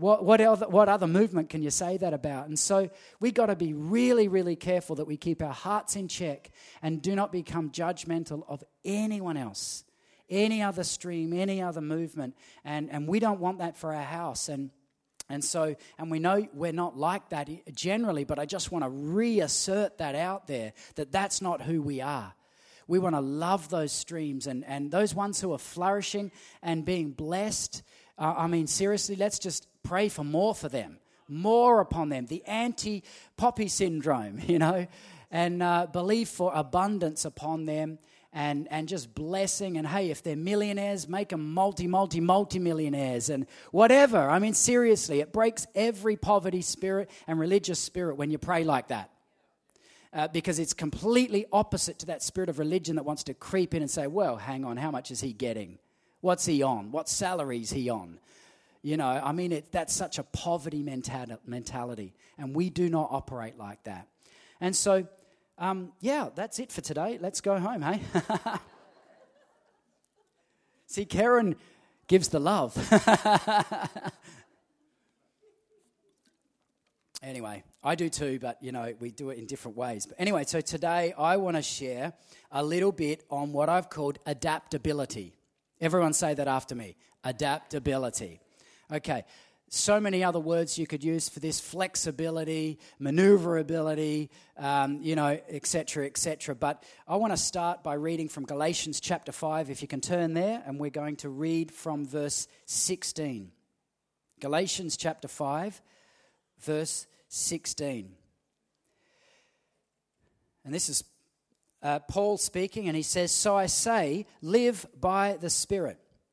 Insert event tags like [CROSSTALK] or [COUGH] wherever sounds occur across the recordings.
What, what, other, what other movement can you say that about? And so we got to be really, really careful that we keep our hearts in check and do not become judgmental of anyone else, any other stream, any other movement. And, and we don't want that for our house. And, and so, and we know we're not like that generally, but I just want to reassert that out there that that's not who we are. We want to love those streams and, and those ones who are flourishing and being blessed. Uh, I mean, seriously, let's just pray for more for them, more upon them. The anti poppy syndrome, [LAUGHS] you know, and uh, believe for abundance upon them and, and just blessing. And hey, if they're millionaires, make them multi, multi, multi millionaires and whatever. I mean, seriously, it breaks every poverty spirit and religious spirit when you pray like that. Uh, because it's completely opposite to that spirit of religion that wants to creep in and say, well, hang on, how much is he getting? What's he on? What salary is he on? You know, I mean, it, that's such a poverty mentality, and we do not operate like that. And so, um, yeah, that's it for today. Let's go home, hey? [LAUGHS] See, Karen gives the love. [LAUGHS] anyway, I do too, but you know, we do it in different ways. But anyway, so today I want to share a little bit on what I've called adaptability. Everyone say that after me adaptability. Okay, so many other words you could use for this flexibility, maneuverability, um, you know, etc., etc. But I want to start by reading from Galatians chapter 5, if you can turn there, and we're going to read from verse 16. Galatians chapter 5, verse 16. And this is uh, Paul speaking, and he says, So I say, live by the Spirit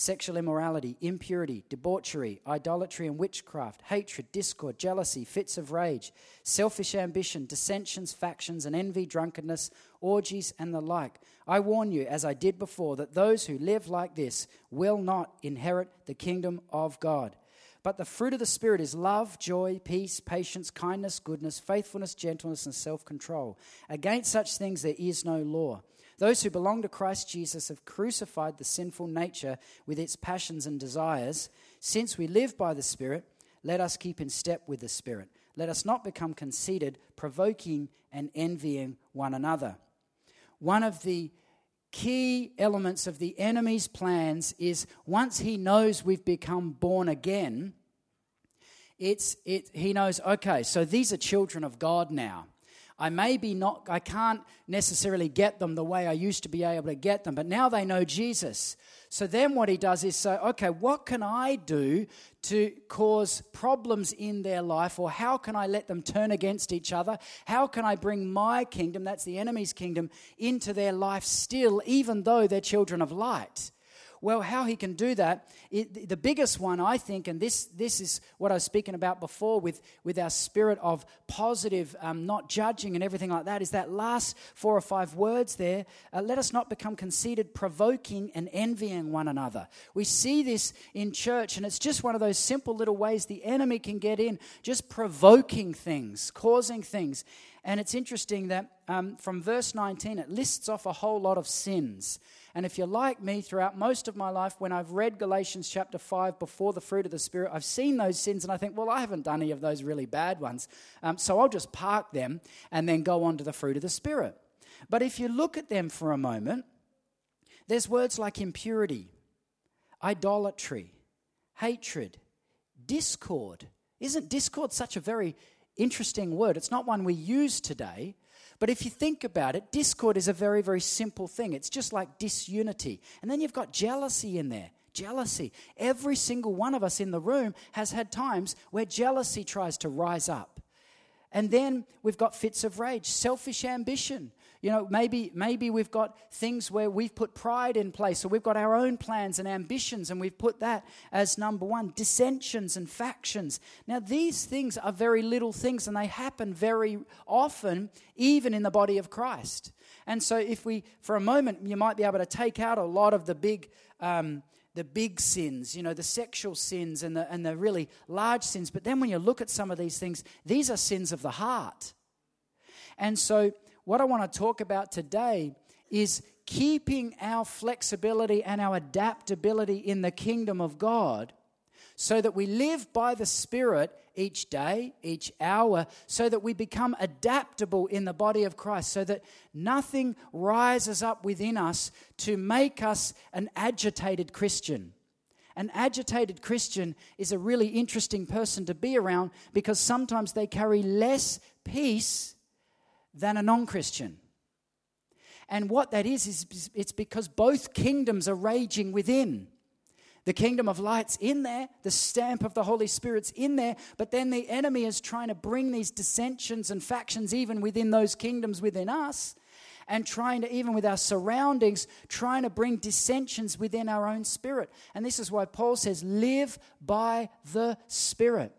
sexual immorality, impurity, debauchery, idolatry and witchcraft, hatred, discord, jealousy, fits of rage, selfish ambition, dissensions, factions, and envy, drunkenness, orgies, and the like. I warn you, as I did before, that those who live like this will not inherit the kingdom of God. But the fruit of the Spirit is love, joy, peace, patience, kindness, goodness, faithfulness, gentleness, and self control. Against such things there is no law. Those who belong to Christ Jesus have crucified the sinful nature with its passions and desires. Since we live by the Spirit, let us keep in step with the Spirit. Let us not become conceited, provoking and envying one another. One of the key elements of the enemy's plans is once he knows we've become born again, it's, it, he knows, okay, so these are children of God now. I may be not, I can't necessarily get them the way I used to be able to get them, but now they know Jesus. So then what he does is say, okay, what can I do to cause problems in their life, or how can I let them turn against each other? How can I bring my kingdom, that's the enemy's kingdom, into their life still, even though they're children of light? Well, how he can do that, it, the biggest one, I think, and this, this is what I was speaking about before with, with our spirit of positive, um, not judging and everything like that, is that last four or five words there. Uh, let us not become conceited, provoking, and envying one another. We see this in church, and it's just one of those simple little ways the enemy can get in, just provoking things, causing things. And it's interesting that um, from verse 19, it lists off a whole lot of sins. And if you're like me, throughout most of my life, when I've read Galatians chapter 5 before the fruit of the Spirit, I've seen those sins and I think, well, I haven't done any of those really bad ones. Um, so I'll just park them and then go on to the fruit of the Spirit. But if you look at them for a moment, there's words like impurity, idolatry, hatred, discord. Isn't discord such a very interesting word? It's not one we use today. But if you think about it, discord is a very, very simple thing. It's just like disunity. And then you've got jealousy in there. Jealousy. Every single one of us in the room has had times where jealousy tries to rise up. And then we've got fits of rage, selfish ambition. You know, maybe, maybe we've got things where we've put pride in place, or we've got our own plans and ambitions, and we've put that as number one. Dissensions and factions. Now, these things are very little things, and they happen very often, even in the body of Christ. And so, if we, for a moment, you might be able to take out a lot of the big. Um, the big sins, you know, the sexual sins and the, and the really large sins. But then when you look at some of these things, these are sins of the heart. And so what I want to talk about today is keeping our flexibility and our adaptability in the kingdom of God so that we live by the Spirit each day, each hour, so that we become adaptable in the body of Christ, so that nothing rises up within us to make us an agitated Christian. An agitated Christian is a really interesting person to be around because sometimes they carry less peace than a non Christian. And what that is, is it's because both kingdoms are raging within. The kingdom of light's in there, the stamp of the Holy Spirit's in there, but then the enemy is trying to bring these dissensions and factions even within those kingdoms within us, and trying to, even with our surroundings, trying to bring dissensions within our own spirit. And this is why Paul says, live by the Spirit.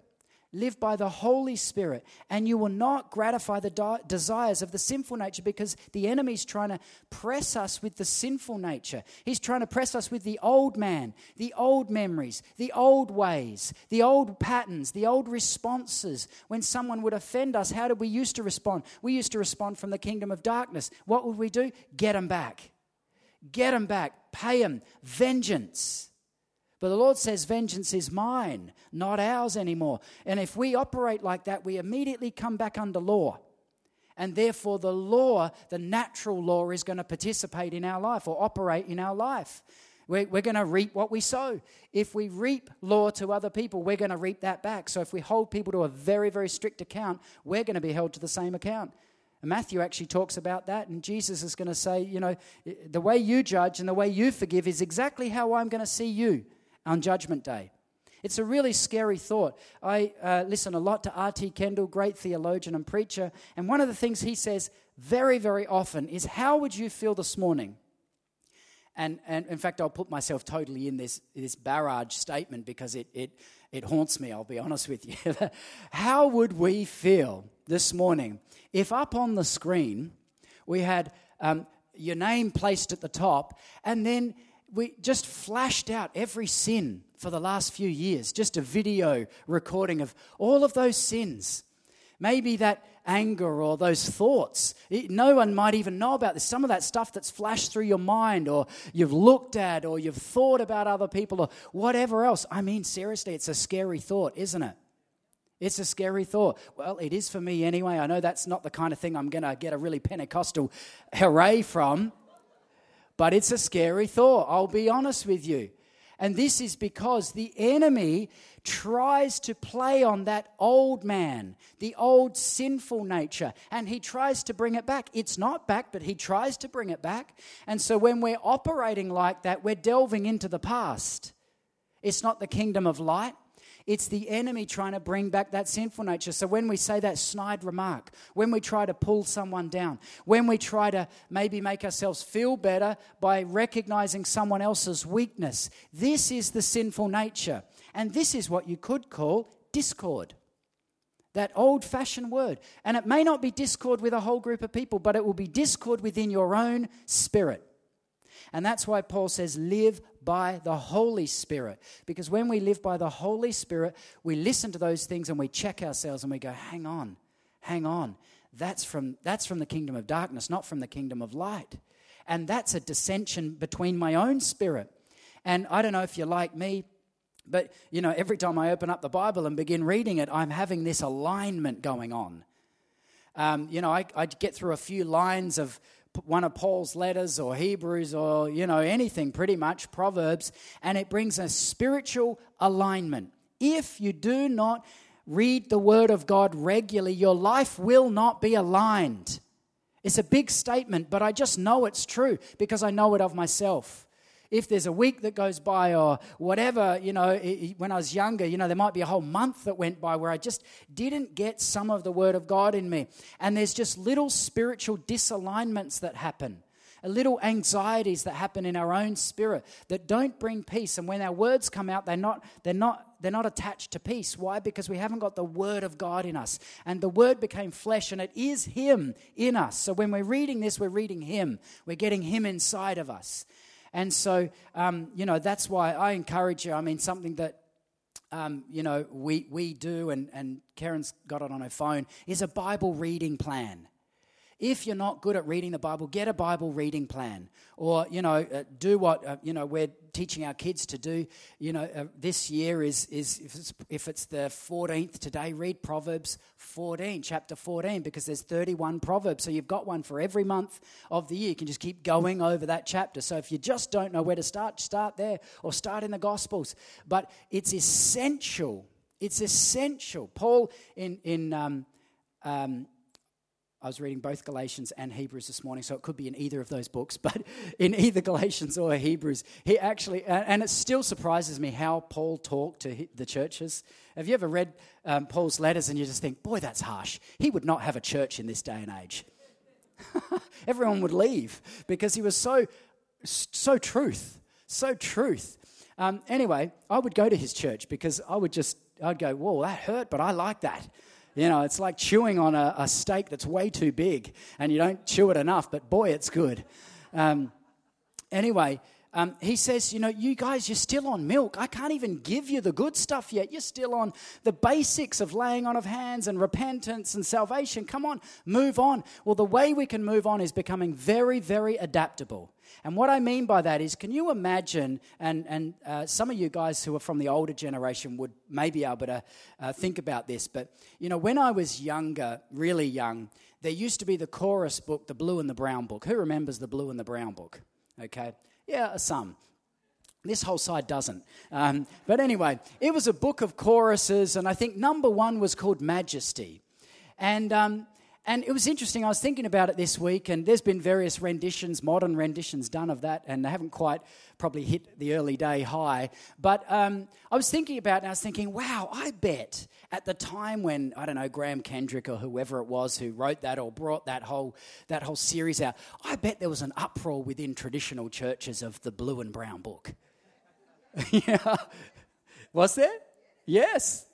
Live by the Holy Spirit, and you will not gratify the desires of the sinful nature because the enemy's trying to press us with the sinful nature. He's trying to press us with the old man, the old memories, the old ways, the old patterns, the old responses. When someone would offend us, how did we used to respond? We used to respond from the kingdom of darkness. What would we do? Get them back. Get them back. Pay them. Vengeance. But the Lord says, Vengeance is mine, not ours anymore. And if we operate like that, we immediately come back under law. And therefore, the law, the natural law, is going to participate in our life or operate in our life. We're, we're going to reap what we sow. If we reap law to other people, we're going to reap that back. So if we hold people to a very, very strict account, we're going to be held to the same account. And Matthew actually talks about that, and Jesus is going to say, you know, the way you judge and the way you forgive is exactly how I'm going to see you on Judgment Day. It's a really scary thought. I uh, listen a lot to R.T. Kendall, great theologian and preacher, and one of the things he says very, very often is, How would you feel this morning? And, and in fact, I'll put myself totally in this, this barrage statement because it, it, it haunts me, I'll be honest with you. [LAUGHS] How would we feel this morning if up on the screen we had um, your name placed at the top and then we just flashed out every sin for the last few years, just a video recording of all of those sins. Maybe that anger or those thoughts. no one might even know about this. Some of that stuff that's flashed through your mind, or you've looked at, or you've thought about other people, or whatever else. I mean, seriously, it's a scary thought, isn't it? It's a scary thought. Well, it is for me anyway. I know that's not the kind of thing I'm going to get a really Pentecostal hooray from. But it's a scary thought, I'll be honest with you. And this is because the enemy tries to play on that old man, the old sinful nature, and he tries to bring it back. It's not back, but he tries to bring it back. And so when we're operating like that, we're delving into the past. It's not the kingdom of light, it's the enemy trying to bring back that sinful nature. So when we say that snide remark, when we try to pull someone down, when we try to maybe make ourselves feel better by recognizing someone else's weakness, this is the sinful nature. And this is what you could call discord. That old fashioned word. And it may not be discord with a whole group of people, but it will be discord within your own spirit. And that's why Paul says, live by the Holy Spirit. Because when we live by the Holy Spirit, we listen to those things and we check ourselves and we go, hang on, hang on. That's from, that's from the kingdom of darkness, not from the kingdom of light. And that's a dissension between my own spirit. And I don't know if you're like me, but you know, every time I open up the Bible and begin reading it, I'm having this alignment going on. Um, you know, I, I get through a few lines of one of Paul's letters or Hebrews or, you know, anything pretty much, Proverbs, and it brings a spiritual alignment. If you do not read the Word of God regularly, your life will not be aligned. It's a big statement, but I just know it's true because I know it of myself. If there's a week that goes by or whatever, you know, when I was younger, you know, there might be a whole month that went by where I just didn't get some of the Word of God in me. And there's just little spiritual disalignments that happen a little anxieties that happen in our own spirit that don't bring peace. And when our words come out, they're not, they're not, they're not attached to peace. Why? Because we haven't got the word of God in us. And the word became flesh, and it is Him in us. So when we're reading this, we're reading Him. We're getting Him inside of us. And so, um, you know, that's why I encourage you. I mean, something that um, you know, we, we do, and, and Karen's got it on her phone, is a Bible reading plan. If you're not good at reading the Bible, get a Bible reading plan. Or, you know, uh, do what, uh, you know, we're teaching our kids to do. You know, uh, this year is, is if it's, if it's the 14th today, read Proverbs 14, chapter 14, because there's 31 Proverbs. So you've got one for every month of the year. You can just keep going over that chapter. So if you just don't know where to start, start there or start in the Gospels. But it's essential. It's essential. Paul in, in um, um, I was reading both Galatians and Hebrews this morning, so it could be in either of those books, [LAUGHS] but in either Galatians or Hebrews, he actually, and it still surprises me how Paul talked to the churches. Have you ever read um, Paul's letters and you just think, boy, that's harsh? He would not have a church in this day and age. [LAUGHS] Everyone would leave because he was so, so truth, so truth. Um, anyway, I would go to his church because I would just, I'd go, whoa, that hurt, but I like that. You know, it's like chewing on a, a, steak that's way too big and you don't chew it enough, but boy, it's good. Um, anyway, um, he says, You know, you guys, you're still on milk. I can't even give you the good stuff yet. You're still on the basics of laying on of hands and repentance and salvation. Come on, move on. Well, the way we can move on is becoming very, very adaptable. And what I mean by that is, can you imagine, and, and uh, some of you guys who are from the older generation would maybe be able to uh, think about this, but, you know, when I was younger, really young, there used to be the chorus book, the blue and the brown book. Who remembers the blue and the brown book? Okay. Yeah, some. This whole side doesn't. Um, but anyway, it was a book of choruses, and I think number one was called Majesty. And um, and it was interesting. I was thinking about it this week, and there's been various renditions, modern renditions done of that, and they haven't quite probably hit the early day high. But um, I was thinking about it, and I was thinking, wow, I bet at the time when I don't know Graham Kendrick or whoever it was who wrote that or brought that whole that whole series out, I bet there was an uproar within traditional churches of the blue and brown book. [LAUGHS] yeah, was there? Yes.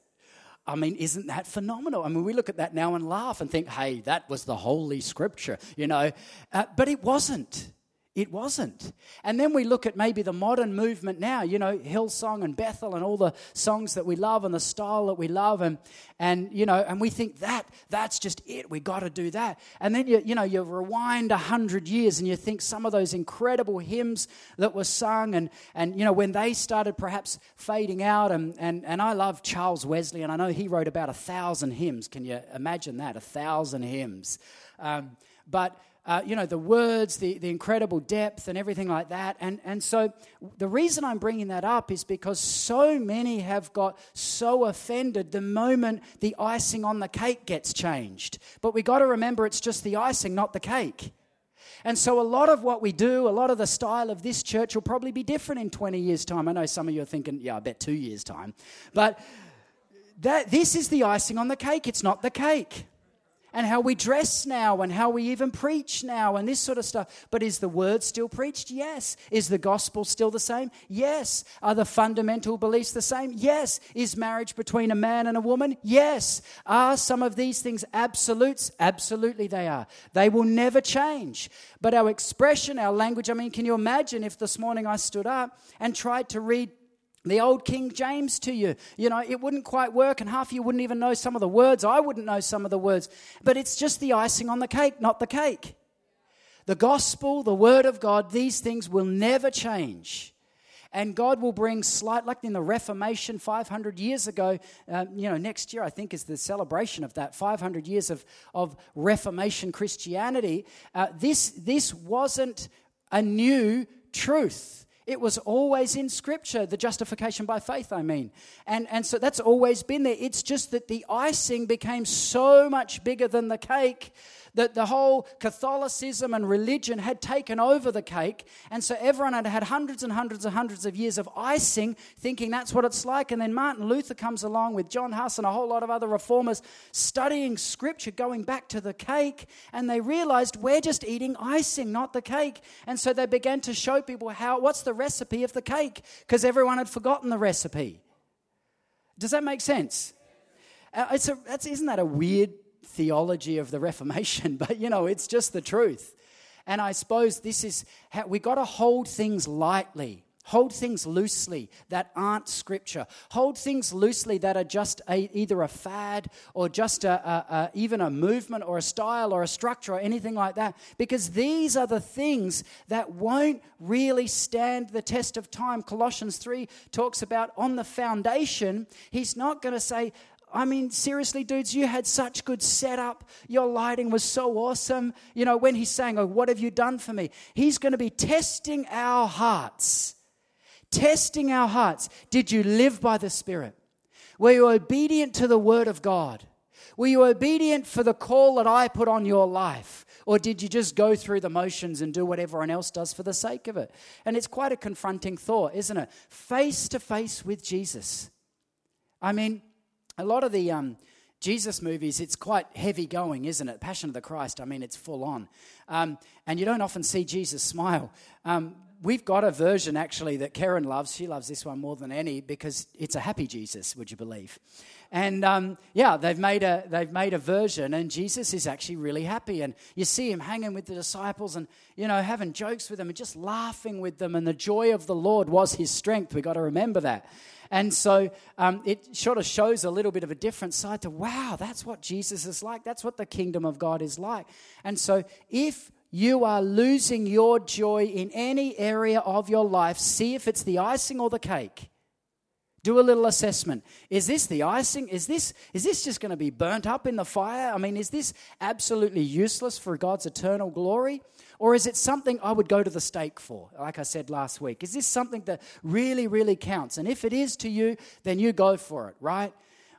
I mean, isn't that phenomenal? I mean, we look at that now and laugh and think, hey, that was the Holy Scripture, you know. Uh, but it wasn't. It wasn't. And then we look at maybe the modern movement now, you know, Hillsong and Bethel and all the songs that we love and the style that we love and and you know, and we think that that's just it. We got to do that. And then you you know, you rewind a hundred years and you think some of those incredible hymns that were sung and and you know, when they started perhaps fading out and and, and I love Charles Wesley and I know he wrote about a thousand hymns. Can you imagine that? A thousand hymns. Um, but uh, you know, the words, the, the incredible depth, and everything like that. And, and so the reason I'm bringing that up is because so many have got so offended the moment the icing on the cake gets changed. But we got to remember it's just the icing, not the cake. And so, a lot of what we do, a lot of the style of this church will probably be different in 20 years' time. I know some of you are thinking, yeah, I bet two years' time. But that, this is the icing on the cake, it's not the cake and how we dress now and how we even preach now and this sort of stuff. But is the word still preached? Yes. Is the gospel still the same? Yes. Are the fundamental beliefs the same? Yes. Is marriage between a man and a woman? Yes. Are some of these things absolutes? Absolutely they are. They will never change. But our expression, our language, I mean, can you imagine if this morning I stood up and tried to read the old King James to you. You know, it wouldn't quite work, and half of you wouldn't even know some of the words. I wouldn't know some of the words. But it's just the icing on the cake, not the cake. The gospel, the word of God, these things will never change. And God will bring slight, like in the Reformation 500 years ago, um, you know, next year I think is the celebration of that 500 years of, of Reformation Christianity. Uh, this, this wasn't a new truth. It was always in Scripture, the justification by faith, I mean. And, and so that's always been there. It's just that the icing became so much bigger than the cake that the whole Catholicism and religion had taken over the cake. And so everyone had had hundreds and hundreds and hundreds of years of icing, thinking that's what it's like. And then Martin Luther comes along with John Huss and a whole lot of other reformers studying scripture, going back to the cake. And they realized we're just eating icing, not the cake. And so they began to show people how, what's the recipe of the cake? Because everyone had forgotten the recipe. Does that make sense? Uh, it's a, that's, isn't that a weird theology of the Reformation? [LAUGHS] But you know, it's just the truth. And I suppose this is how we got to hold things lightly. Hold things loosely that aren't scripture. Hold things loosely that are just a, either a fad or just a, a, even a movement or a style or a structure or anything like that. Because these are the things that won't really stand the test of time. Colossians 3 talks about on the foundation, he's not going to say, I mean, seriously, dudes, you had such good setup. Your lighting was so awesome. You know, when he's saying, Oh, what have you done for me? He's going to be testing our hearts testing our hearts. Did you live by the Spirit? Were you obedient to the Word of God? Were you obedient for the call that I put on your life? Or did you just go through the motions and do what everyone else does for the sake of it? And it's quite a confronting thought, isn't it? Face to face with Jesus. I mean, a lot of the um, Jesus movies, it's quite heavy going, isn't it? Passion of the Christ, I mean, it's full on. Um, and you don't often see Jesus smile. Um, we've got a version actually that Karen loves. She loves this one more than any because it's a happy Jesus, would you believe? And um, yeah, they've made a they've made a version, and Jesus is actually really happy. And you see him hanging with the disciples, and you know having jokes with them, and just laughing with them. And the joy of the Lord was his strength. We've got to remember that. And so um, it sort of shows a little bit of a different side to wow, that's what Jesus is like. That's what the kingdom of God is like. And so if you are losing your joy in any area of your life, see if it's the icing or the cake. Do a little assessment. Is this the icing? Is this, is this just going to be burnt up in the fire? I mean, is this absolutely useless for God's eternal glory? Or is it something I would go to the stake for, like I said last week? Is this something that really, really counts? And if it is to you, then you go for it, right?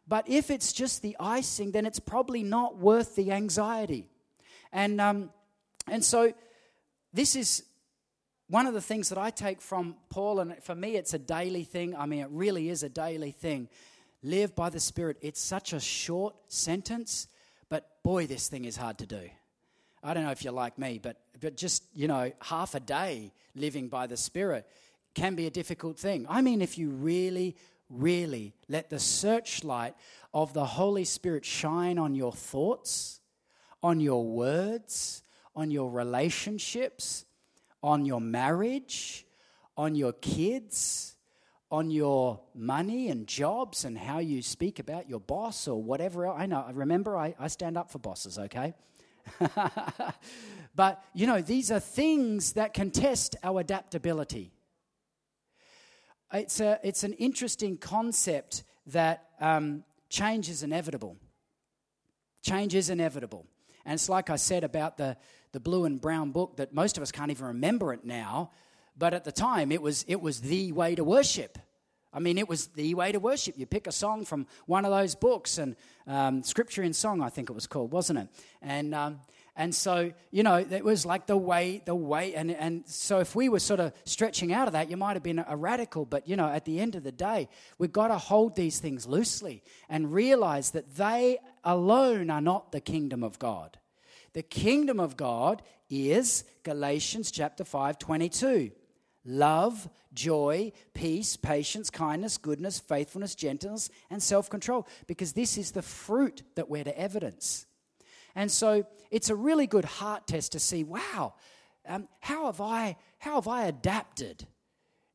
But if it's just the icing, then it's probably not worth the anxiety. And um, and so, this is one of the things that I take from Paul, and for me, it's a daily thing. I mean, it really is a daily thing. Live by the Spirit. It's such a short sentence, but boy, this thing is hard to do. I don't know if you're like me, but, but just, you know, half a day living by the Spirit can be a difficult thing. I mean, if you really, really let the searchlight of the Holy Spirit shine on your thoughts, on your words, on your relationships, on your marriage, on your kids, on your money and jobs and how you speak about your boss or whatever. I know, remember, I, I stand up for bosses, okay? [LAUGHS] but, you know, these are things that can test our adaptability. It's, a, it's an interesting concept that um, change is inevitable. Change is inevitable. And it's like I said about the, the blue and brown book that most of us can't even remember it now. But at the time, it was, it was the way to worship. I mean, it was the way to worship. You pick a song from one of those books, and um, Scripture in Song, I think it was called, wasn't it? And um, and so you know, it was like the way, the way, and and so if we were sort of stretching out of that, you might have been a radical. But you know, at the end of the day, we've got to hold these things loosely and realize that they alone are not the kingdom of God. The kingdom of God is Galatians chapter 5, 22. Love, joy, peace, patience, kindness, goodness, faithfulness, gentleness, and self control, because this is the fruit that we're to evidence. And so it's a really good heart test to see wow, um, how, have I, how have I adapted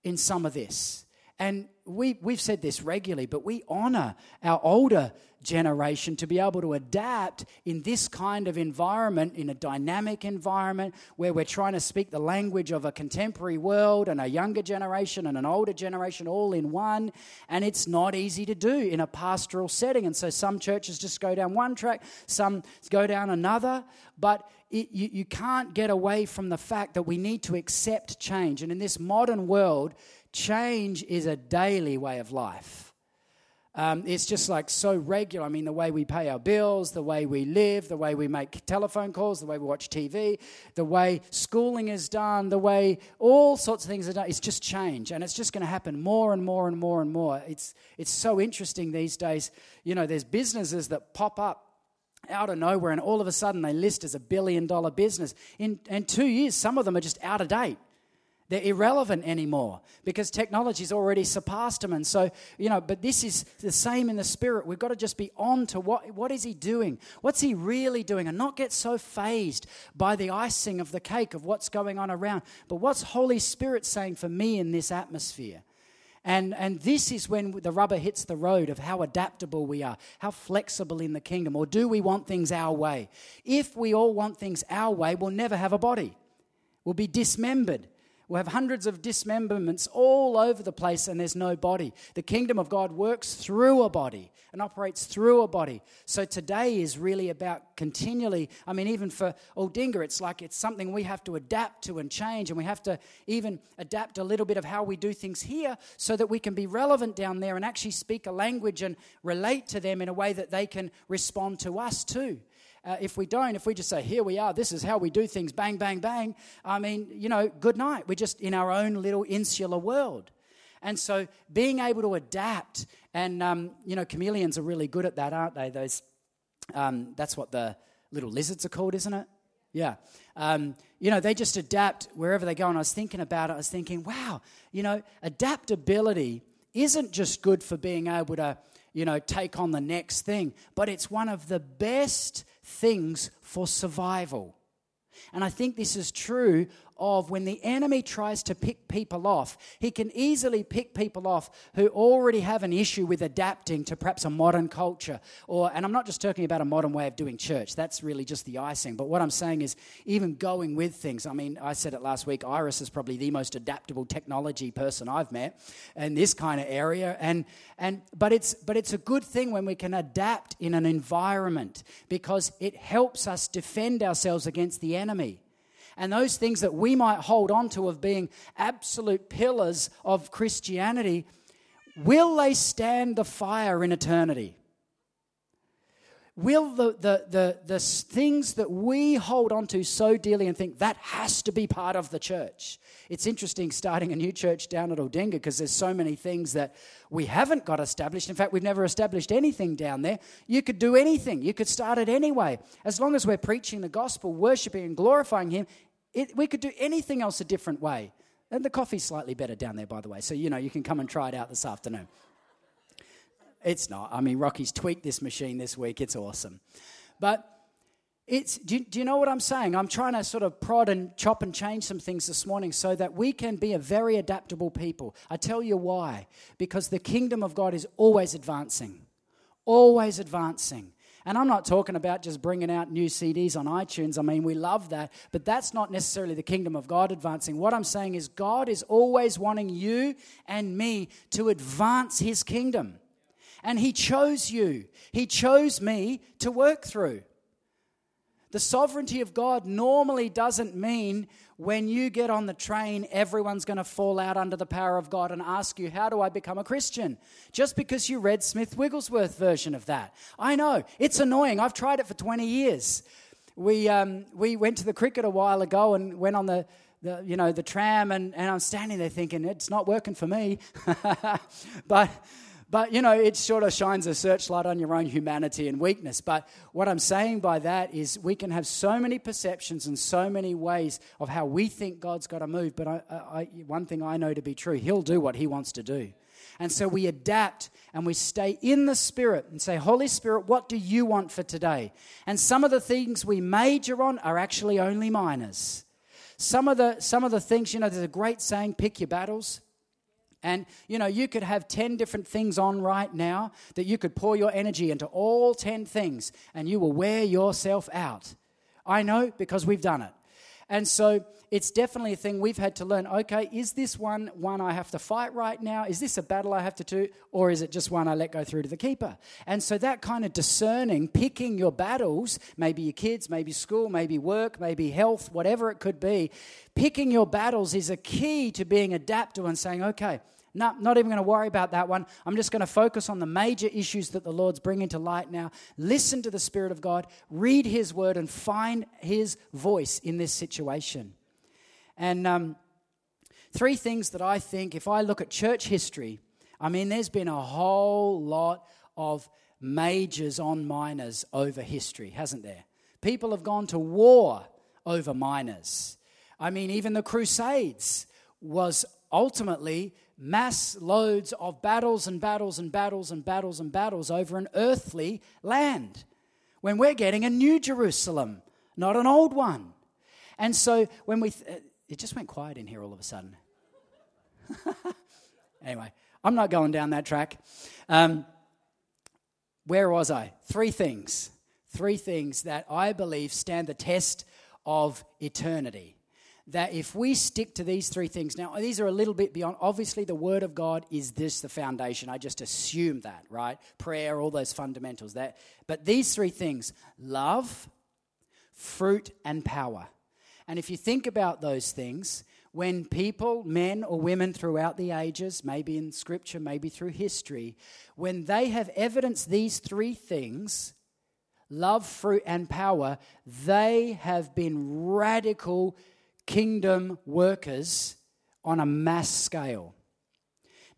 in some of this? And we, we've said this regularly, but we honor our older generation to be able to adapt in this kind of environment, in a dynamic environment where we're trying to speak the language of a contemporary world and a younger generation and an older generation all in one. And it's not easy to do in a pastoral setting. And so some churches just go down one track, some go down another. But it, you, you can't get away from the fact that we need to accept change. And in this modern world, change is a daily way of life. Um, it's just like so regular. I mean, the way we pay our bills, the way we live, the way we make telephone calls, the way we watch TV, the way schooling is done, the way all sorts of things are done. It's just change. And it's just going to happen more and more and more and more. It's, it's so interesting these days. You know, there's businesses that pop up out of nowhere and all of a sudden they list as a billion dollar business. In, in two years, some of them are just out of date. They're irrelevant anymore because technology's already surpassed them. And so, you know, but this is the same in the spirit. We've got to just be on to what, what is he doing? What's he really doing? And not get so fazed by the icing of the cake of what's going on around. But what's Holy Spirit saying for me in this atmosphere? And, and this is when the rubber hits the road of how adaptable we are, how flexible in the kingdom, or do we want things our way? If we all want things our way, we'll never have a body. We'll be dismembered. We'll have hundreds of dismemberments all over the place, and there's no body. The kingdom of God works through a body and operates through a body. So today is really about continually, I mean, even for Aldinga, it's like it's something we have to adapt to and change, and we have to even adapt a little bit of how we do things here so that we can be relevant down there and actually speak a language and relate to them in a way that they can respond to us too. Uh, if we don't, if we just say, here we are, this is how we do things, bang, bang, bang, I mean, you know, good night. We're just in our own little insular world. And so being able to adapt, and, um, you know, chameleons are really good at that, aren't they? Those, um, that's what the little lizards are called, isn't it? Yeah. Um, you know, they just adapt wherever they go. And I was thinking about it, I was thinking, wow, you know, adaptability isn't just good for being able to, you know, take on the next thing, but it's one of the best things for survival. And I think this is true of when the enemy tries to pick people off, he can easily pick people off who already have an issue with adapting to perhaps a modern culture. Or, and I'm not just talking about a modern way of doing church, that's really just the icing. But what I'm saying is even going with things. I mean, I said it last week, Iris is probably the most adaptable technology person I've met in this kind of area. And, and, but, it's, but it's a good thing when we can adapt in an environment because it helps us defend ourselves against the enemy and those things that we might hold on to of being absolute pillars of Christianity, will they stand the fire in eternity? Will the, the, the, the things that we hold on to so dearly and think that has to be part of the church? It's interesting starting a new church down at Aldinga because there's so many things that we haven't got established. In fact, we've never established anything down there. You could do anything, you could start it anyway. As long as we're preaching the gospel, worshiping and glorifying Him, it, we could do anything else a different way. And the coffee's slightly better down there, by the way. So, you know, you can come and try it out this afternoon. It's not. I mean, Rocky's tweaked this machine this week. It's awesome. But it's, do do you, know what I'm saying? I'm trying to sort of prod and chop and change some things this morning so that we can be a very adaptable people. I tell you why. Because the kingdom of God is always advancing, always advancing. And I'm not talking about just bringing out new CDs on iTunes. I mean, we love that, but that's not necessarily the kingdom of God advancing. What I'm saying is, God is always wanting you and me to advance his kingdom. And He chose you, He chose me to work through. The sovereignty of God normally doesn't mean when you get on the train, everyone's going to fall out under the power of God and ask you, How do I become a Christian? Just because you read Smith Wigglesworth version of that. I know, it's annoying. I've tried it for 20 years. We, um, we went to the cricket a while ago and went on the, the you know, the tram, and, and I'm standing there thinking, It's not working for me. [LAUGHS] but but, you know, it sort of shines a searchlight on your own humanity and weakness. But what I'm saying by that is we can have so many perceptions and so many ways of how we think God's got to move. But I, I, one thing I know to be true, He'll do what He wants to do. And so we adapt and we stay in the Spirit and say, Holy Spirit, what do you want for today? And some of the things we major on are actually only minors. Some of the, some of the things, you know, there's a great saying, pick your battles. And you know, you could have 10 different things on right now that you could pour your energy into all 10 things and you will wear yourself out. I know because we've done it. And so it's definitely a thing we've had to learn. Okay, is this one one I have to fight right now? Is this a battle I have to do? Or is it just one I let go through to the keeper? And so that kind of discerning, picking your battles, maybe your kids, maybe school, maybe work, maybe health, whatever it could be, picking your battles is a key to being adaptable and saying, okay, No, not even going to worry about that one. I'm just going to focus on the major issues that the Lord's bringing to light now. Listen to the Spirit of God, read His word, and find His voice in this situation. And um, three things that I think, if I look at church history, I mean, there's been a whole lot of majors on minors over history, hasn't there? People have gone to war over minors. I mean, even the Crusades was ultimately mass loads of battles and battles and battles and battles and battles over an earthly land when we're getting a new Jerusalem, not an old one. And so when we, th- it just went quiet in here all of a sudden. [LAUGHS] anyway, I'm not going down that track. Um, where was I? Three things. Three things that I believe stand the test of eternity. That if we stick to these three things, now these are a little bit beyond, obviously, the Word of God is this the foundation. I just assume that, right? Prayer, all those fundamentals. That, but these three things love, fruit, and power. And if you think about those things, when people, men or women throughout the ages, maybe in scripture, maybe through history, when they have evidenced these three things, love, fruit, and power, they have been radical kingdom workers on a mass scale.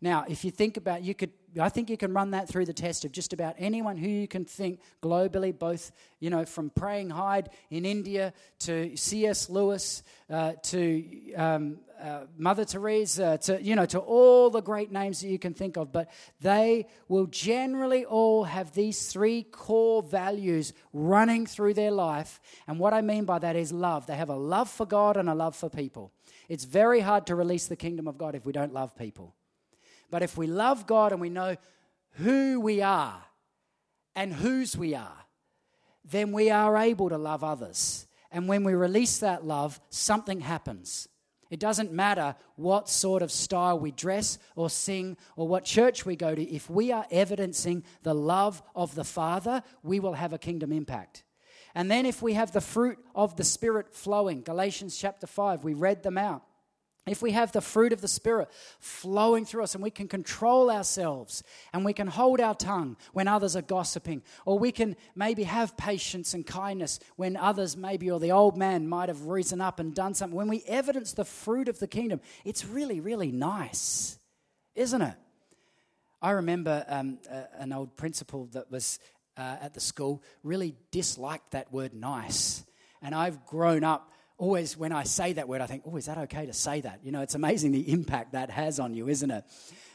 Now, if you think about, you could, I think you can run that through the test of just about anyone who you can think globally, both, you know, from Praying Hyde in India to C.S. Lewis uh, to um, uh, Mother Teresa to, you know, to all the great names that you can think of. But they will generally all have these three core values running through their life. And what I mean by that is love. They have a love for God and a love for people. It's very hard to release the kingdom of God if we don't love people. But if we love God and we know who we are and whose we are, then we are able to love others. And when we release that love, something happens. It doesn't matter what sort of style we dress or sing or what church we go to. If we are evidencing the love of the Father, we will have a kingdom impact. And then if we have the fruit of the Spirit flowing, Galatians chapter 5, we read them out. If we have the fruit of the Spirit flowing through us and we can control ourselves and we can hold our tongue when others are gossiping, or we can maybe have patience and kindness when others, maybe, or the old man might have risen up and done something, when we evidence the fruit of the kingdom, it's really, really nice, isn't it? I remember um, an old principal that was uh, at the school really disliked that word nice. And I've grown up always when I say that word, I think, oh, is that okay to say that? You know, it's amazing the impact that has on you, isn't it?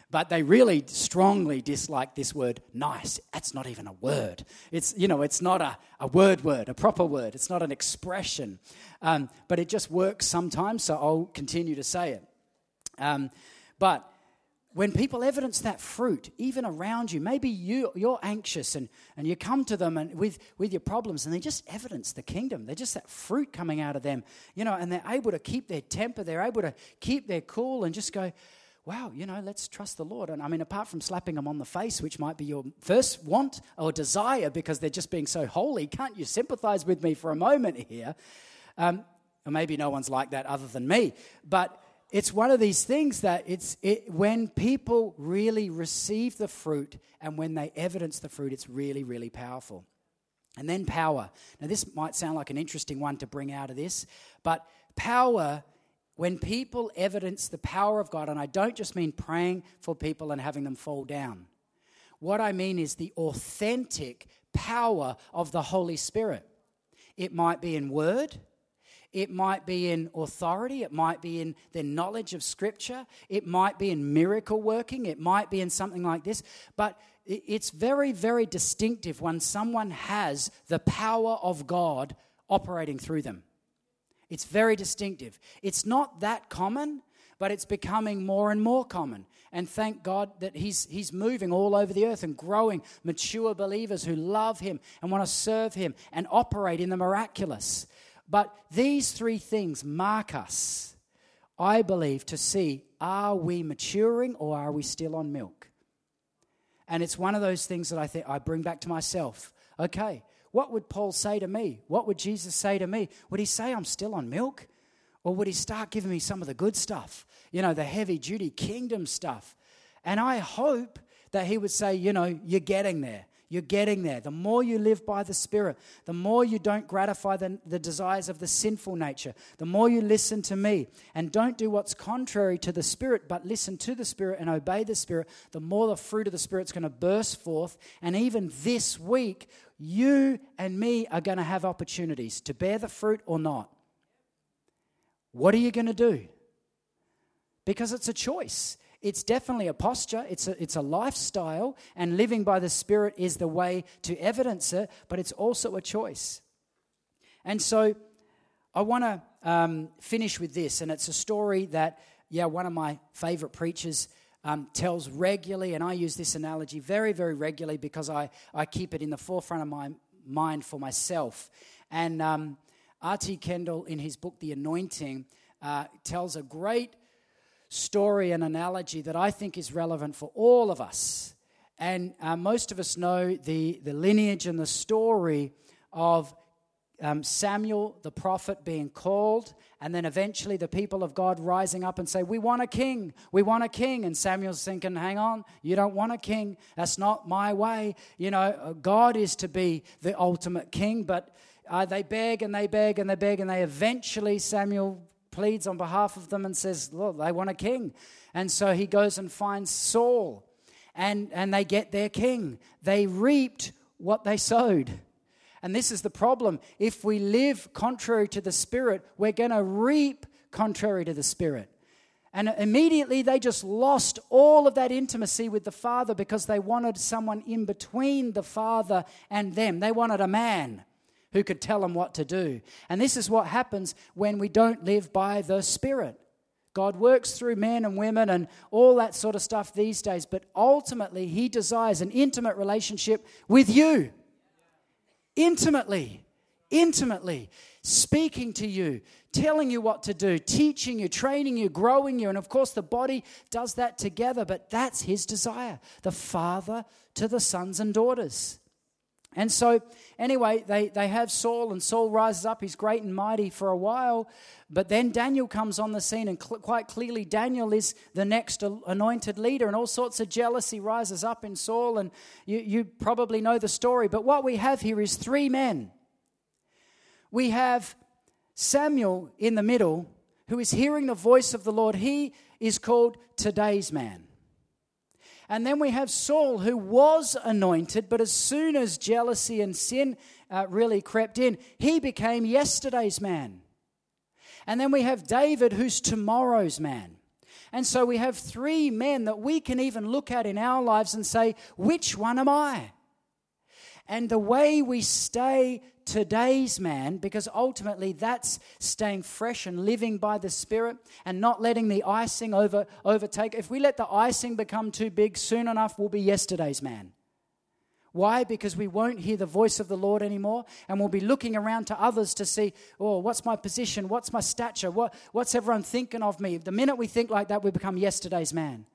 But they really strongly dislike this word nice. That's not even a word. It's, you know, it's not a, a word word, a proper word. It's not an expression. Um, but it just works sometimes, so I'll continue to say it. Um, but when people evidence that fruit, even around you, maybe you, you're anxious and, and you come to them and with, with your problems and they just evidence the kingdom. They're just that fruit coming out of them, you know, and they're able to keep their temper, they're able to keep their cool and just go, wow, you know, let's trust the Lord. And I mean, apart from slapping them on the face, which might be your first want or desire because they're just being so holy, can't you sympathize with me for a moment here? Um, or maybe no one's like that other than me. But it's one of these things that it's it, when people really receive the fruit and when they evidence the fruit, it's really, really powerful. And then power. Now, this might sound like an interesting one to bring out of this, but power, when people evidence the power of God, and I don't just mean praying for people and having them fall down, what I mean is the authentic power of the Holy Spirit. It might be in word, it might be in authority. It might be in their knowledge of Scripture. It might be in miracle working. It might be in something like this. But it's very, very distinctive when someone has the power of God operating through them. It's very distinctive. It's not that common, but it's becoming more and more common. And thank God that he's, he's moving all over the earth and growing mature believers who love Him and want to serve Him and operate in the miraculous. But these three things mark us, I believe, to see are we maturing or are we still on milk? And it's one of those things that I think I bring back to myself. Okay, what would Paul say to me? What would Jesus say to me? Would he say I'm still on milk? Or would he start giving me some of the good stuff? You know, the heavy duty kingdom stuff. And I hope that he would say, you know, you're getting there. You're getting there. The more you live by the Spirit, the more you don't gratify the, the, desires of the sinful nature, the more you listen to me and don't do what's contrary to the Spirit, but listen to the Spirit and obey the Spirit, the more the fruit of the Spirit's going to burst forth. And even this week, you and me are going to have opportunities to bear the fruit or not. What are you going to do? Because it's a choice. It's definitely a posture, it's a, it's a lifestyle, and living by the Spirit is the way to evidence it, but it's also a choice. And so I want to um, finish with this, and it's a story that, yeah, one of my favorite preachers um, tells regularly, and I use this analogy very, very regularly because I, I keep it in the forefront of my mind for myself. And um, R.T. Kendall, in his book, The Anointing, uh, tells a great story and analogy that I think is relevant for all of us. And uh, most of us know the, the lineage and the story of um, Samuel, the prophet, being called, and then eventually the people of God rising up and say, We want a king. We want a king. And Samuel's thinking, Hang on, you don't want a king. That's not my way. You know, uh, God is to be the ultimate king, but uh, they beg and they beg and they beg, and they eventually, Samuel pleads on behalf of them and says, Look, they want a king. And so he goes and finds Saul, and, and they get their king. They reaped what they sowed. And this is the problem. If we live contrary to the Spirit, we're going to reap contrary to the Spirit. And immediately they just lost all of that intimacy with the Father because they wanted someone in between the Father and them. They wanted a man who could tell them what to do. And this is what happens when we don't live by the Spirit. God works through men and women and all that sort of stuff these days, but ultimately, He desires an intimate relationship with you. Intimately, intimately, speaking to you, telling you what to do, teaching you, training you, growing you. And of course, the body does that together, but that's His desire the Father to the sons and daughters. And so, anyway, they, they have Saul, and Saul rises up. He's great and mighty for a while. But then Daniel comes on the scene, and cl- quite clearly, Daniel is the next anointed leader, and all sorts of jealousy rises up in Saul. And you, you probably know the story. But what we have here is three men. We have Samuel in the middle, who is hearing the voice of the Lord. He is called today's man. And then we have Saul, who was anointed, but as soon as jealousy and sin uh, really crept in, he became yesterday's man. And then we have David, who's tomorrow's man. And so we have three men that we can even look at in our lives and say, which one am I? And the way we stay today's man, because ultimately that's staying fresh and living by the Spirit and not letting the icing over, overtake. If we let the icing become too big, soon enough we'll be yesterday's man. Why? Because we won't hear the voice of the Lord anymore, and we'll be looking around to others to see, oh, what's my position? What's my stature? What, what's everyone thinking of me? The minute we think like that, we become yesterday's man.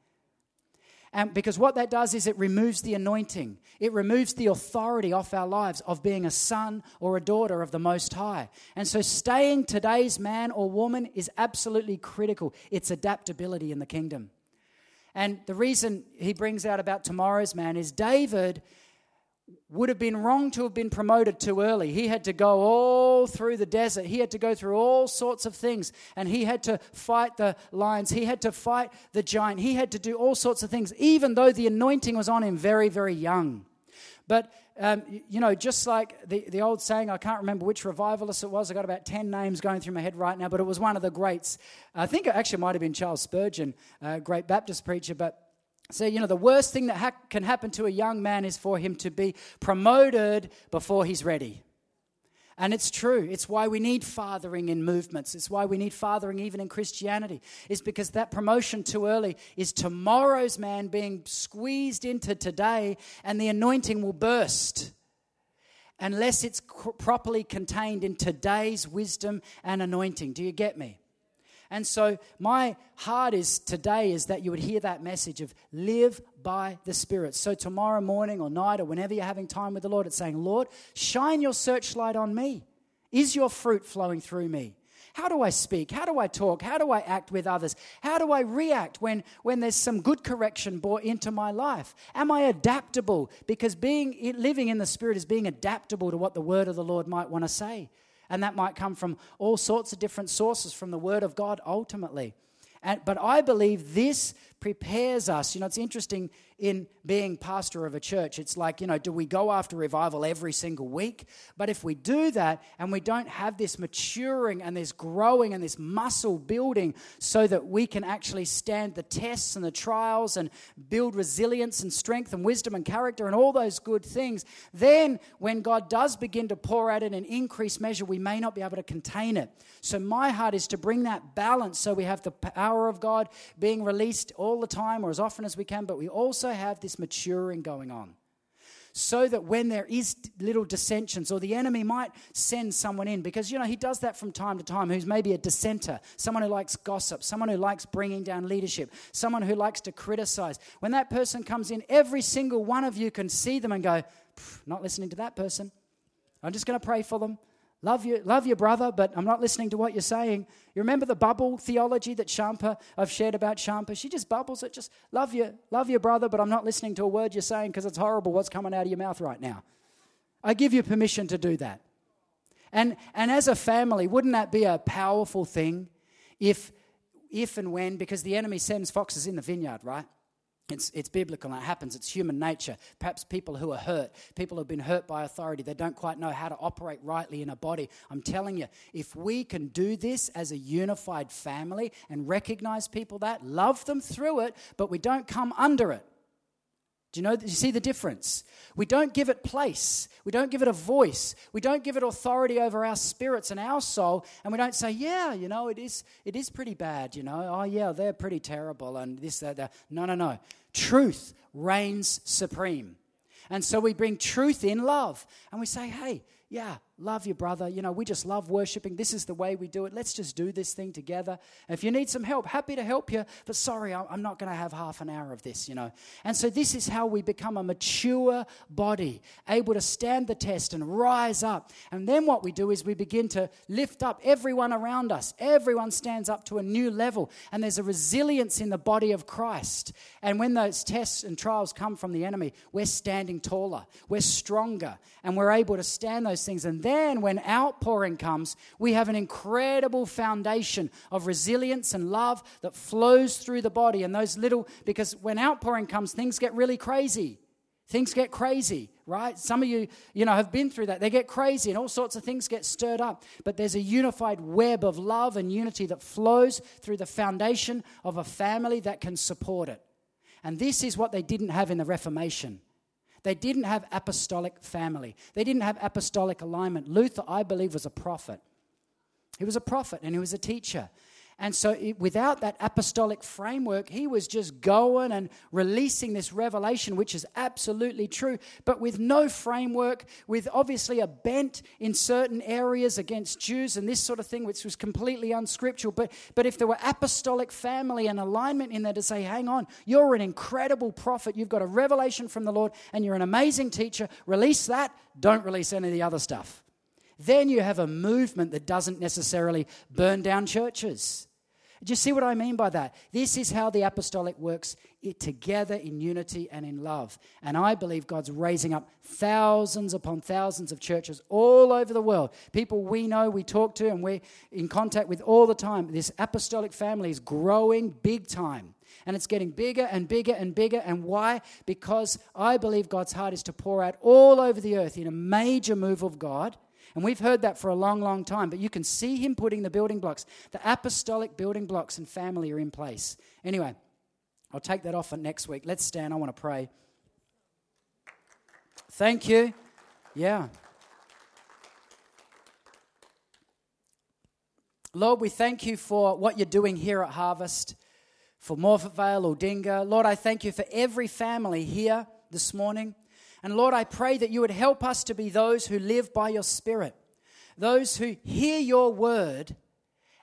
And because what that does is it removes the anointing, it removes the authority off our lives of being a son or a daughter of the Most High. And so, staying today's man or woman is absolutely critical. It's adaptability in the kingdom. And the reason he brings out about tomorrow's man is David would have been wrong to have been promoted too early. He had to go all through the desert. He had to go through all sorts of things. And he had to fight the lions. He had to fight the giant. He had to do all sorts of things, even though the anointing was on him very, very young. But, um, you know, just like the, the old saying, I can't remember which revivalist it was. i got about 10 names going through my head right now, but it was one of the greats. I think it actually might have been Charles Spurgeon, a great Baptist preacher, but so, you know, the worst thing that ha- can happen to a young man is for him to be promoted before he's ready. And it's true. It's why we need fathering in movements. It's why we need fathering even in Christianity. Is because that promotion too early is tomorrow's man being squeezed into today, and the anointing will burst unless it's properly contained in today's wisdom and anointing. Do you get me? And so my heart is today is that you would hear that message of live by the Spirit. So tomorrow morning or night or whenever you're having time with the Lord, it's saying, Lord, shine your searchlight on me. Is your fruit flowing through me? How do I speak? How do I talk? How do I act with others? How do I react when, when there's some good correction brought into my life? Am I adaptable? Because being living in the Spirit is being adaptable to what the word of the Lord might want to say. And that might come from all sorts of different sources, from the word of God ultimately. And, but I believe this prepares us. You know, it's interesting in being pastor of a church. It's like, you know, do we go after revival every single week? But if we do that and we don't have this maturing and this growing and this muscle building so that we can actually stand the tests and the trials and build resilience and strength and wisdom and character and all those good things, then when God does begin to pour out in an increased measure, we may not be able to contain it. So my heart is to bring that balance so we have the power of God being released all the time or as often as we can, but we also have this maturing going on. So that when there is little dissensions, or the enemy might send someone in, because you know he does that from time to time, who's maybe a dissenter, someone who likes gossip, someone who likes bringing down leadership, someone who likes to criticize. When that person comes in, every single one of you can see them and go, "Not listening to that person. I'm just going to pray for them. Love you, love your brother, but I'm not listening to what you're saying. You remember the bubble theology that Shampa, I've shared about Shampa? She just bubbles it, just love you, love your brother, but I'm not listening to a word you're saying because it's horrible what's coming out of your mouth right now. I give you permission to do that. And, and as a family, wouldn't that be a powerful thing if, if and when, because the enemy sends foxes in the vineyard, right? It's, it's biblical and it happens. It's human nature. Perhaps people who are hurt, people who have been hurt by authority, they don't quite know how to operate rightly in a body. I'm telling you, if we can do this as a unified family and recognize people that, love them through it, but we don't come under it. Do you know? Do you see the difference? We don't give it place. We don't give it a voice. We don't give it authority over our spirits and our soul. And we don't say, "Yeah, you know, it is. It is pretty bad. You know, oh yeah, they're pretty terrible." And this, that, that. No, no, no. Truth reigns supreme. And so we bring truth in love, and we say, "Hey, yeah, love your brother. You know, we just love worshiping. This is the way we do it. Let's just do this thing together. If you need some help, happy to help you. But sorry, I'm not going to have half an hour of this, you know. And so this is how we become a mature body, able to stand the test and rise up. And then what we do is we begin to lift up everyone around us. Everyone stands up to a new level. And there's a resilience in the body of Christ. And when those tests and trials come from the enemy, we're standing taller, we're stronger, and we're able to stand those things. And then when outpouring comes, we have an incredible foundation of resilience and love that flows through the body. And those little, because when outpouring comes, things get really crazy. Things get crazy, right? Some of you, you know, have been through that. They get crazy and all sorts of things get stirred up. But there's a unified web of love and unity that flows through the foundation of a family that can support it. And this is what they didn't have in the Reformation. They didn't have apostolic family, they didn't have apostolic alignment. Luther, I believe, was a prophet. He was a prophet and he was a teacher. And so, it, without that apostolic framework, he was just going and releasing this revelation, which is absolutely true, but with no framework, with obviously a bent in certain areas against Jews and this sort of thing, which was completely unscriptural. But, but if there were apostolic family and alignment in there to say, hang on, you're an incredible prophet, you've got a revelation from the Lord, and you're an amazing teacher, release that, don't release any of the other stuff then you have a movement that doesn't necessarily burn down churches. Do you see what I mean by that? This is how the apostolic works it together in unity and in love. And I believe God's raising up thousands upon thousands of churches all over the world. People we know, we talk to, and we're in contact with all the time. This apostolic family is growing big time. And it's getting bigger and bigger and bigger. And why? Because I believe God's heart is to pour out all over the earth in a major move of God and we've heard that for a long, long time, but you can see him putting the building blocks. The apostolic building blocks and family are in place. Anyway, I'll take that off for next week. Let's stand. I want to pray. Thank you. Yeah. Lord, we thank you for what you're doing here at Harvest, for Morphett Vale, Aldinga. Lord, I thank you for every family here this morning. And Lord, I pray that you would help us to be those who live by your Spirit, those who hear your word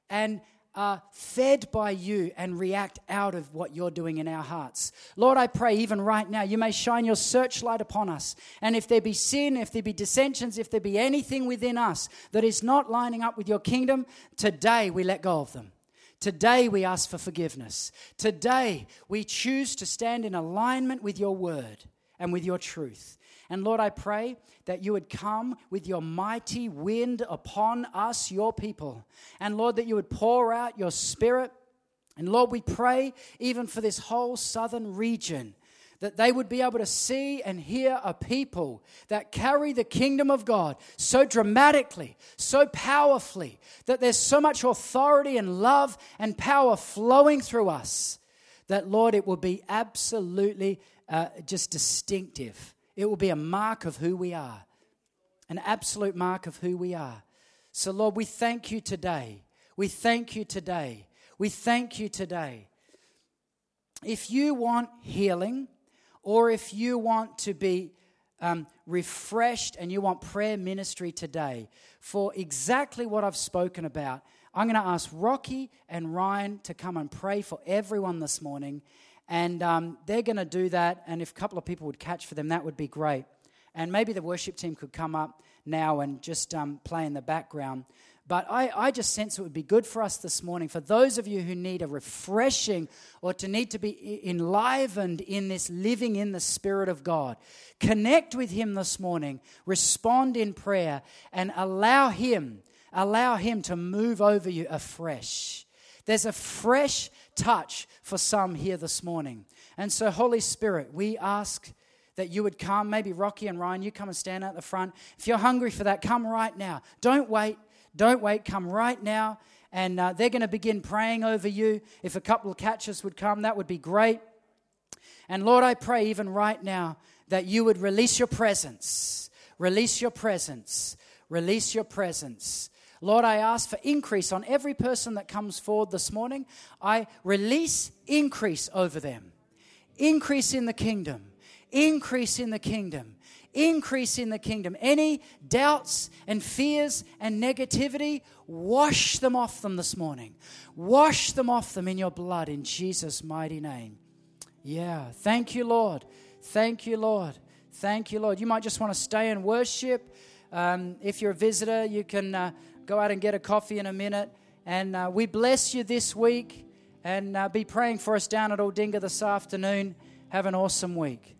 and are fed by you and react out of what you're doing in our hearts. Lord, I pray even right now, you may shine your searchlight upon us. And if there be sin, if there be dissensions, if there be anything within us that is not lining up with your kingdom, today we let go of them. Today we ask for forgiveness. Today we choose to stand in alignment with your word and with your truth. And Lord, I pray that you would come with your mighty wind upon us, your people. And Lord, that you would pour out your spirit. And Lord, we pray even for this whole southern region that they would be able to see and hear a people that carry the kingdom of God so dramatically, so powerfully, that there's so much authority and love and power flowing through us that, Lord, it will be absolutely uh, just distinctive. It will be a mark of who we are, an absolute mark of who we are. So, Lord, we thank you today. We thank you today. We thank you today. If you want healing, or if you want to be um, refreshed and you want prayer ministry today for exactly what I've spoken about, I'm going to ask Rocky and Ryan to come and pray for everyone this morning. And um, they're going to do that. And if a couple of people would catch for them, that would be great. And maybe the worship team could come up now and just um, play in the background. But I, I just sense it would be good for us this morning, for those of you who need a refreshing or to need to be enlivened in this living in the Spirit of God. Connect with Him this morning, respond in prayer, and allow Him, allow Him to move over you afresh. There's a fresh touch for some here this morning. And so, Holy Spirit, we ask that you would come. Maybe Rocky and Ryan, you come and stand out the front. If you're hungry for that, come right now. Don't wait. Don't wait, come right now. And uh, they're going to begin praying over you. If a couple of catches would come, that would be great. And Lord, I pray even right now that you would release your presence. Release your presence. Release your presence. Lord, I ask for increase on every person that comes forward this morning. I release increase over them. Increase in the kingdom. Increase in the kingdom increase in the kingdom. Any doubts and fears and negativity, wash them off them this morning. Wash them off them in your blood in Jesus' mighty name. Yeah. Thank you, Lord. Thank you, Lord. Thank you, Lord. You might just want to stay and worship. Um, if you're a visitor, you can uh, go out and get a coffee in a minute. And uh, we bless you this week and uh, be praying for us down at Aldinga this afternoon. Have an awesome week.